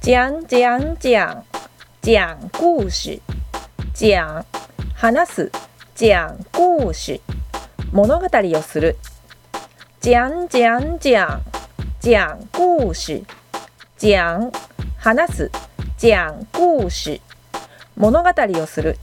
讲讲讲讲故事讲話す讲故事物語をする。讲讲讲讲故事。讲話す。讲故事。物語をする。